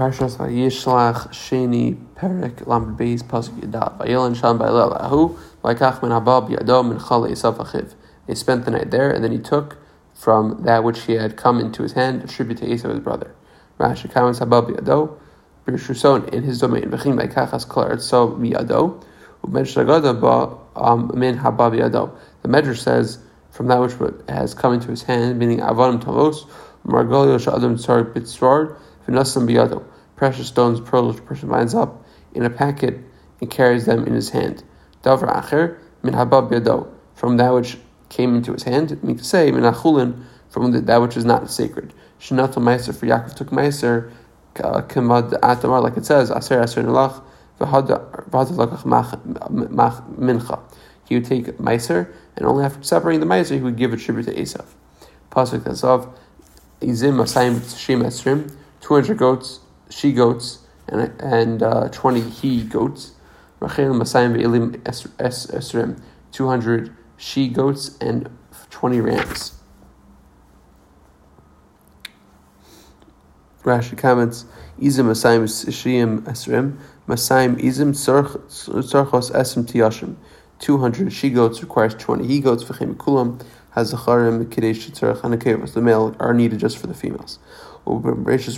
Parshas Vayishlach Sheni Perik Lamed Beis Pasuk Yadav Vayilan Sham Bailel Ahu Vaikach Min Habab Yadom Min Chal Esav Achiv. They spent the night there, and then he took from that which he had come into his hand, a tribute to Esau his brother. Rashi comments Habab Yado Birshuson in his domain. V'chim Vaikachas Kol Eretzo Miyado Uben Shagada Ba um, Min Habab Yado. The Medrash says from that which has come into his hand, meaning Avanim Tavos Margolio Shadam Tsar Bitzrard Vinasam biyado, precious stones, pearls, which a person binds up in a packet and carries them in his hand. Davra acher min from that which came into his hand, mean to say, min from that which is not sacred. Shinato meiser, for Yaakov took meiser, uh, kamad atamar, like it says, aser aser nalach, mincha. He would take meiser, and only after separating the meiser, he would give a tribute to Esav. Pasuk Tazav, Izim Asayim Shim Esrim, 200 goats, she goats, and, and uh, 20 he goats. Rachel Masayim Esrim, 200 she goats and 20 rams. Rashi comments, Izim Masayim Shiyim Esrim, Masayim Izim Tzarchos Esrim Tiyashim. 200 she goats requires 20 he goats, V'chem Kulam, has Zacharim, Kadesh Tzarech, and The male are needed just for the females. This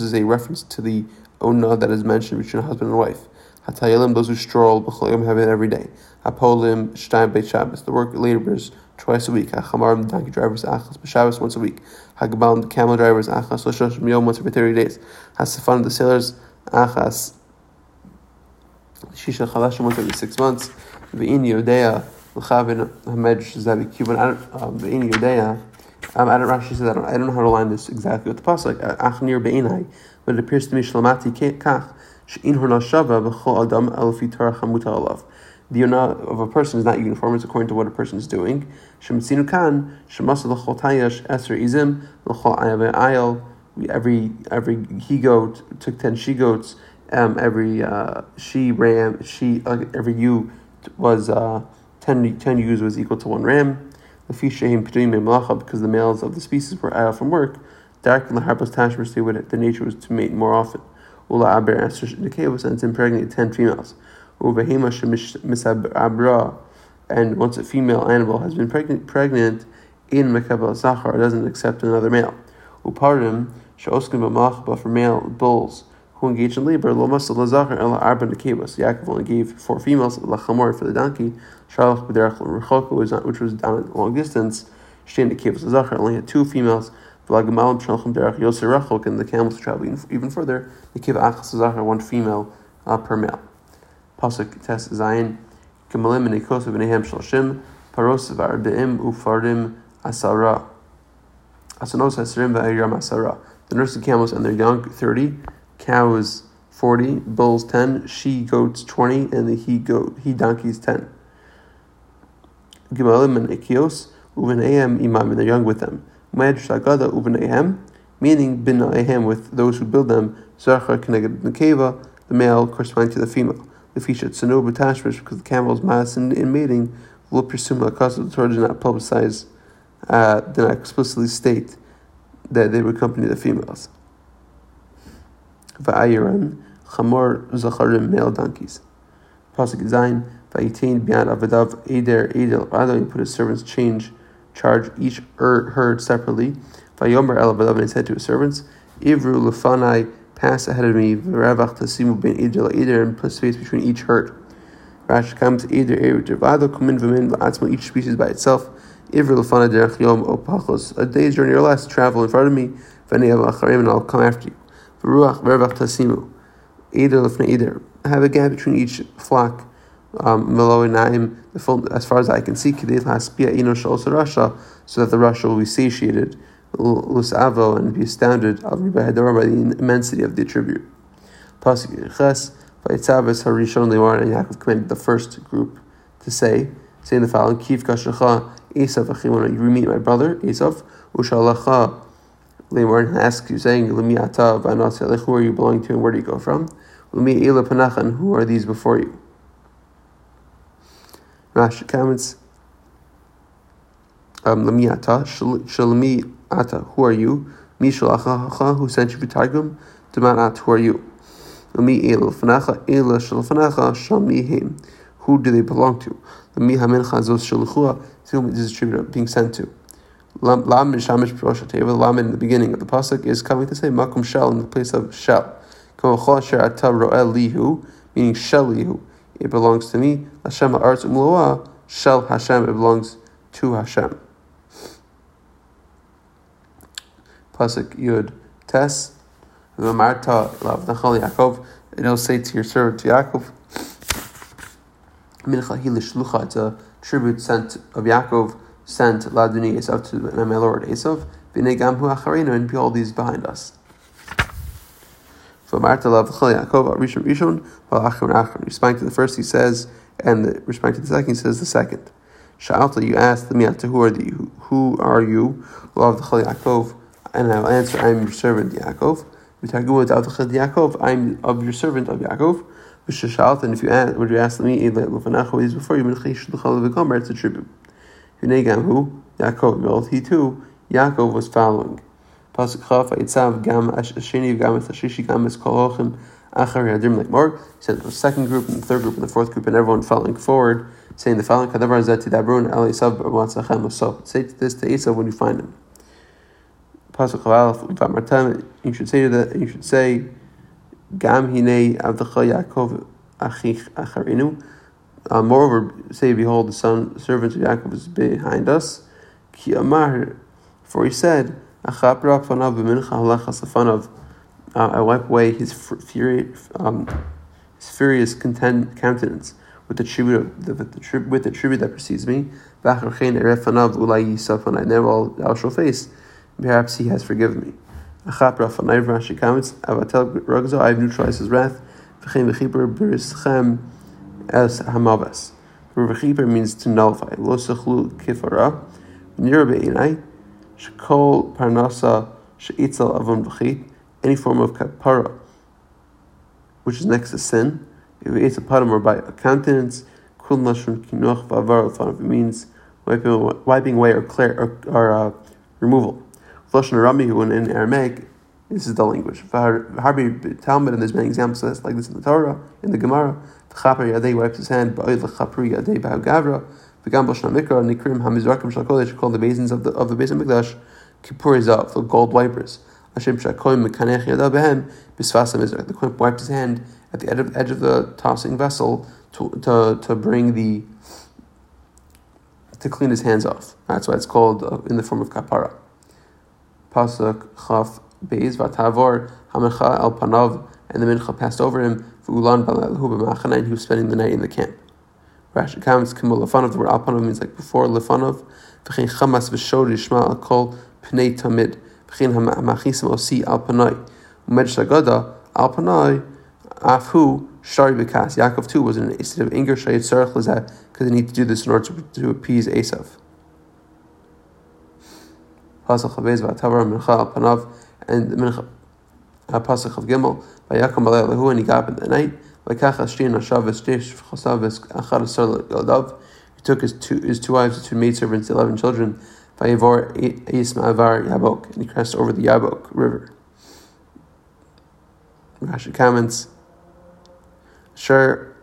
is a reference to the ona that is mentioned between a husband and wife. Hatayalim, those who stroll, b'cholim, have it every day. Hapolim, shtayim, beit Shabbos, the work laborers twice a week. Hachamarim, the donkey drivers, achas, b'Shabbos, once a week. Hagabalim, the camel drivers, achas, l'shosh, miyom, once every 30 days. Hasafan, the sailors, achas, shisha, chalashim, once every six months. V'in yodea, l'chavin, um, I don't Rashi says I don't, I don't know how to line this exactly with the pasuk. Achnir be'inai, but it appears to me shlamati kach she'in hor shava b'chol adam elfi tarach alav. The of a person is not uniform; it's according to what a person is doing. Shemitzinu kan shemasa l'chol tayash eser izim l'chol ayal Every every he goat took ten she goats. Um, every uh, she ram she uh, every ewe was uh, 10, 10 ewes was equal to one ram the because the males of the species were out from work, dark and the harpos tashmers would the nature was to mate more often. Ula aber was and impregnate ten females. And once a female animal has been pregnant, pregnant in Mekabel Zachar, doesn't accept another male. Uparim, Shoskin B'mach, for male bulls who engaged in labor, Lo Masal Lazachar Ela Arba Nekebas. Yaakov only gave four females, Lachamor for the donkey, Shalach B'derach Rechoka, which was down a long distance, Shtein Nekebas Lazachar only had two females, Vlagamalim Shalchim Derach Yoser Rachok, and the camels traveling even further, give Achas Lazachar one female uh, per male. Pasuk Tes Zayin, Kamalim and Ekosa B'nehem Shalshim, Paros V'arbeim Ufardim Asara. Asanos Asrim V'ayram Asara. The nursing camels and their young 30, cows 40, bulls 10, she goats 20, and the he goat he donkeys 10. Gimalim and Ikios, Uvenehem imam, and they're young with them. Med Shagada Uvenehem, meaning Binaehem with those who build them, Zachar connected Nekeva, the male corresponding to the female. The feature Tsano Batashmish, because the camel's mass in, in mating will presume a cause of the Torah did not publicize, uh, did not explicitly state that they would accompany the females. Va'ayiran, Chamor Zacharim, male donkeys. Pasuk Zayin, Vayitain Bian Avadav Eder Edel Rado, he put his servants change, charge each er, herd separately. Vayomer El Avadav, and he said to his servants, Ivru Lufanai, pass ahead of me, Varavach Tasimu Ben Edel Eder, and put space between each herd. Rash comes Eder Eder Vado, Kumin Vamin, Va'atzmo, each species by itself. Ivru Lufana Derech Yom O Pachos, a day's journey or less, travel in front of me, Acharim, and I'll come after you. Ruach vervach tasimu. Eder lefnei eder. Have a gap between each flock. Um, the full, as far as I can see, rasha, so that the rasha will be satiated, lusavo, and be astounded by the immensity of the tribute. Vayitzaves harishon leor, and Yaakov commanded the first group to say, saying the following: Kif kashacha Esav achimona, you meet my brother Esav, ushalacha Lamar asks you, saying, Lumi who are you belonging to and where do you go from? Lumi panachan, who are these before you? Rashi comments, um, Lumi ata, ata, who are you? Mishalachacha, who sent you for Targum, Demanat, who are you? Lami Ela Ela. Who do they belong to? Lami Hamincha Zos Shaluchua, to whom is distributed, being sent to. Lam Shamish Prosha Teva, Lam in the beginning of the Pasuk is coming to say Makum Shel in the place of Shel. Kamachol Asher Ata Ro'el Lihu, meaning Shel Lihu. It belongs to me. Hashem Arz Umloa, Shel Hashem, it belongs to Hashem. Pasuk Yud Tes. Marta Lav Nachal Yaakov. And he'll say to your servant to Yaakov, Mincha Hilishlucha, it's a tribute sent of Yaakov sent Laduni Esav to my lord Esav, B'nei Gamhu Acharina, and behold, these behind us. Responding to the first, he says, and responding to the second, he says the second. Sha'alta, you asked the Miyata, who are you? Who are you? Lav Nachal Yaakov, and I will answer, I am your servant Yaakov. Yaakov, I'm of your servant of Yaakov. And if you ask, would you ask me, is before you, it's a tribute. Who? Yaakov. He too, Yaakov was following. Pasuk Chaf, Gam, Asheni, Gam, Ashishi, Gam, Kolochim, Achar, Yadim, like more. He said the second group, and the third group, and the fourth group, and everyone following forward, saying the following, Kadavar Zeti Dabrun, Ali Sab, Watzachem, so say this to Esau when you find him. Pasuk Chaval, you should say that you should say Gam Hine Avdecha Yaakov Achich Acharinu. Uh, moreover, say, Behold, the son servant of Yaakov is behind us. Ki Amar, for he said. Uh, I wipe away his fury, um, his furious content, countenance with the tribute the, with the, tri- with the tribute that precedes me. And never I'll show face Perhaps he has forgiven me. I have neutralized his wrath. Es hamavas. V'chiper means to nullify. Lo sechlu kifara. Nira be'inai. Shekol parnasa she'itzel avon v'chit. Any form of kapara, which is next to sin. If ate a padam or by a countenance, kul nashun kinuach v'avar It means wiping, wiping away or, clear, or, or uh, removal. Lashon Rami, when in Aramaic, this is the language. Harbi Talmud, and there's many examples like this in the Torah, in the Gemara. V'chaper Yadei wipes his hand, ba'oid l'chapri Yadei ba'u gavra, v'gam b'shna mikra, nikrim hamizrakim shal kodesh, called the basins of the, of the basin Mikdash, kippur zav, the gold wipers. Hashem shakoim mekanech yadav behem, bisvasa mizrak. The Kohen wiped his hand at the edge of, edge of the tossing vessel to, to, to bring the, to clean his hands off. That's why it's called uh, in the form of kapara. Pasuk Chaf Beis Vatavor Hamecha El Panav, and the Mincha passed over him. V'ulan Balalhu B'machana, and he was spending the night in the camp. Rashi comments Kimul Lefanov. The word Al Panav means like before Lefanov. V'chein Chamas V'shod Yishma Al Kol Pnei Tamid. V'chein Hamachisim Osi Al Panai. Umed Shagada Al Panai Afhu Shari Bekas. Yaakov too was in a state of anger. Shayit Sarach Lazat because they need to do this in order to, to appease Esav. Pasach Chavez V'atavar Mincha Panav, and the Mincha Pasach of Gimel, Vayakam Alei Lehu, and he got up in the night, he took his two, his two wives, his two maidservants, eleven children, Vayavor Eis Ma'avar Yabok, and he crossed over the Yabok river. Rashi comments, Sure,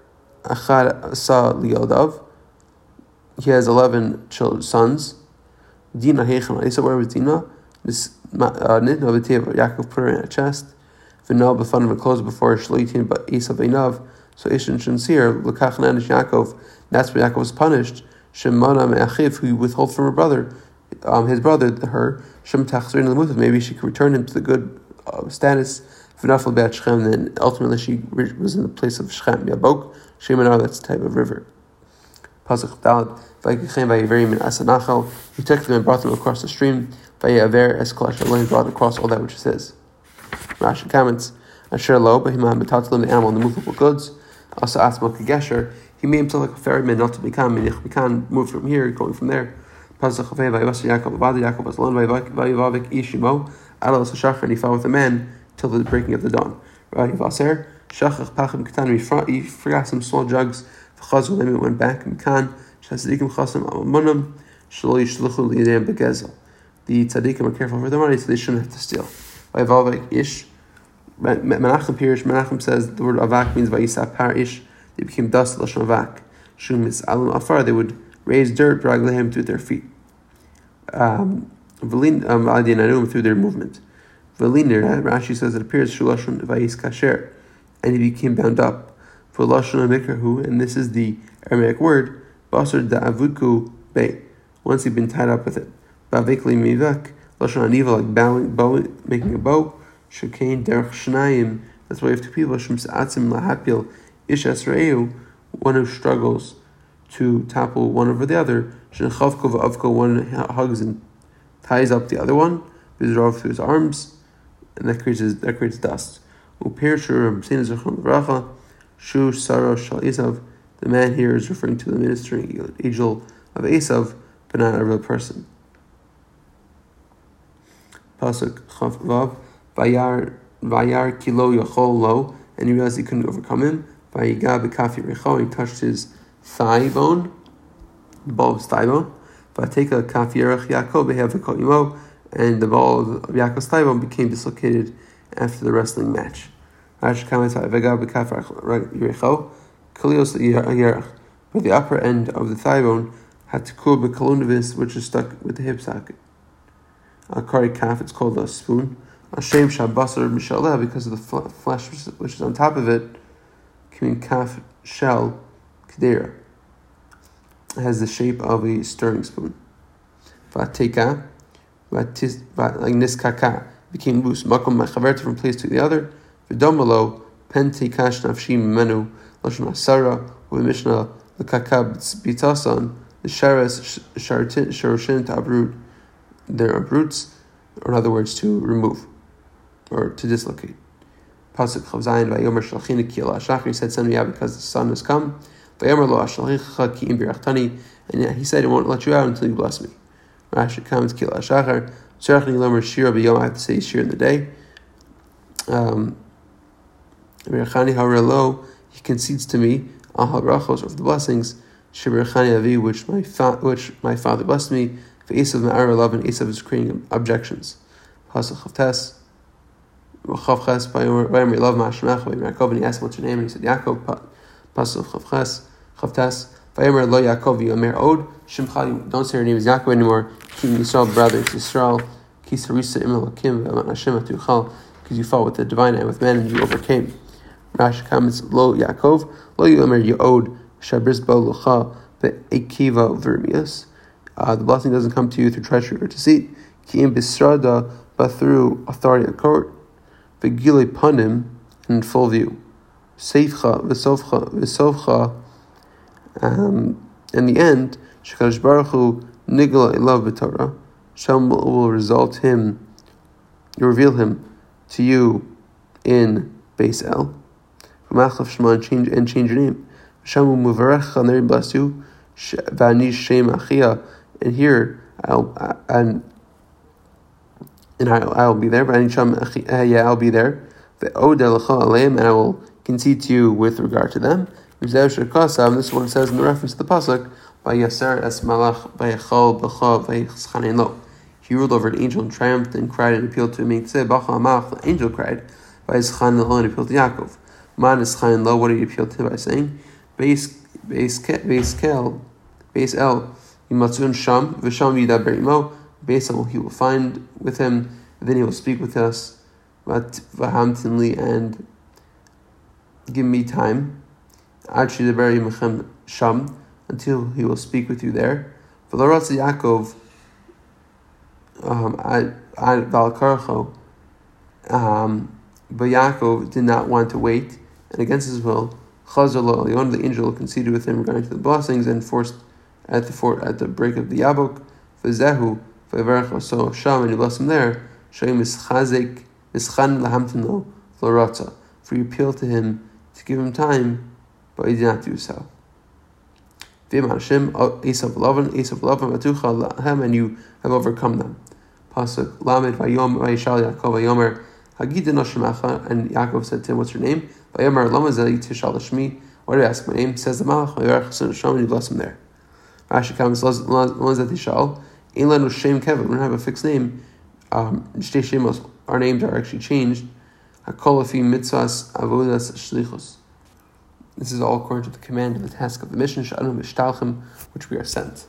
Achad Asa Lieldav, he has eleven children, sons, Dina Hechan Isa, where was Dina? This uh, Nidna B'Tev, Yaakov put her in a chest. V'nal b'fan of clothes before Shloitin, but V'inav. So Ishan shouldn't see her. L'kach Nanish Yaakov. That's where Yaakov was punished. Shemana Me'achiv, who withholds from her brother, um, his brother, her. Shem Tachzrin Lemutav. Maybe she could return him to the good uh, status. V'nafal Be'at Shechem. Then ultimately she was in the place of Shechem. Yabok. Shemanar, that's the type of river. Pasuk Dalad. He took them and brought them across the stream. Vayaver brought across all that which it says. Rashi comments, Asher lo, but he him the animal and the movable goods. Also Asma Kagesher, he made himself like a ferryman not to become, and we can move from here, going from there. Pasuk Chavei, Vayavasa Yaakov, Avada Yaakov was alone, Vayavavik Ishimo, Adal Shachar, and he fought with the man till the breaking of the dawn. Vayivaser, Shachach Pachim Katan, he forgot some small jugs, V'chazul, and went back, and Mikan, Shazdikim Chasim Amamunam, Shlo Yishluchu Liyadim Begezel. The tzaddikim are careful for their money, so they shouldn't have to steal. Ish. Menachem Pirish, Menachem says the word avak means vayisa par ish. They became dust, lashon avak. Shum is alam afar. They would raise dirt, drag to their feet. Um, Velin um, through their movement. Veliner, Rashi says it appears shulashon vayis kasher, and he became bound up. For lashon amikrahu, and this is the Aramaic word basar da'avuku be. Once he'd been tied up with it. Ba'vikli mivak, lashon aniva, like bowing, bowing, making a bow. Shekain derech shnayim. That's why you have two people. Shem sa'atzim lahapil ish esreu, one who struggles to topple one over the other. Shen chavko va'avko, one hugs and ties up the other one, Bizrov through his arms, and that creates that creates dust. Shu Saro Shal Isav. The man here is referring to the ministering angel of Esav, but not a real person. Pasuk Chav Vav Vayar Vayar Kilo Yachol Lo, and he realized he couldn't overcome him. Vayiga Bekafi Recho, he touched his thigh bone, the ball of his thigh bone. Vateka Kaf Yerach Yaakov Imo, and the ball of Yaakov's thigh bone became dislocated after the wrestling match. Rashi comments Vega Bekaf Yerecho, Kalios Yerach, but the upper end of the thigh bone had to cool Bekalundavis, which is stuck with the hip socket. Akari Kaf, it's called a spoon. Hashem Shabbasar Mishaleh, because of the flesh which is on top of it, coming Kaf Shell Kedera has the shape of a stirring spoon. Vateka, like niskaka, became loose. Makom machaverta from place to the other. V'domalo, pente kash nafshim menu, lashon asara, u'mishnah, l'kakab bitasan, the shares sharoshin uproot their roots, or in other words, to remove, or to dislocate. Pasuk Chavzayin Vayomer Shalchina Ki Shachri said, Send me out because the sun has come. And he said, I won't let you out until you bless me. Rashi comments, Kila Shachar. Certainly, Lomer Shira B'yom, I have to say Shir in the day. Um, he concedes to me, Ahal Brachos, of the blessings, Shibirchani Avi, which my, fa- which my father blessed me, for Esav Ma'ar love, and Esav is creating objections. Pasach Chavtes, Chavches, Vayomer love Ma'ashemach, Vayomer Yaakov, and he asked, What's your name? And he said, Yaakov, Pasach Chavches, Chavtas, Vayomer lo Yaakov Yomer Od, Shimcha, don't say her name is Yaakov anymore, Ki Yisrael brothers, Yisrael, Ki Sarisa Imel Akim, Hashem Atuchal, because you fought with the divine and with men and you overcame. Rashi comments, Lo Yaakov, Lo Yomer Yod, Shabris Bo Lucha, Be'ekiva Vermius. Uh, the blessing doesn't come to you through treachery or deceit. Ki im bisrada, but through authority and court. V'gile panim, in full view. Seifcha, v'sofcha, v'sofcha, um, in the end, Shekadosh Baruch Hu nigla elav b'Torah. Shem will result him, reveal him to you in Beis El. V'machlav Shema and change and change your name. Shem will muvarech and there bless you. V'anish Shem Achia and here I'll and and I'll, I'll be there. Uh, yeah I'll be there. And I will concede to you with regard to them. This is what it says in the reference to the pasuk by by lo. He ruled over an angel and triumphed and cried and appealed to him. He said, "Bacha. The angel cried by and appealed to Yaakov. Man. What did he appeal to by saying? Beis kel beis el yimatzun sham v'sham yidaber imo. Beis el he will find with him. Then he will speak with us. Vahamtinli and give me time sham until he will speak with you there. V'loratz Yaakov um, Valkarcho, um, but Yaakov did not want to wait, and against his will, Chazal the angel, conceded with him regarding to the blessings and forced at the fort at the break of the Yabok. V'zehu v'yvarach so Sham, and he blessed him there. Shem is chazik mischan lahamtino floratza. For you appeal to him to give him time but he did not do so. Vim Hashem, Esav Lavan, Esav Lavan, Matucha Lahem, and you have overcome them. Pasuk Lamed Vayom Vayishal Yaakov Vayomer Hagidin Oshemacha, and Yaakov said to him, "What's your name?" Vayomer Lama Zeli Tishal Shmi. Why did I ask my name? Says the Malach Vayarach Hashem, and you bless him there. Rashi comes Lonzat Tishal, Elanu Shem Kevin, we don't have a fixed name. Um, our names are actually changed. Hakolafi mitzvahs avodas shlichus. This is all according to the command and the task of the mission, which we are sent.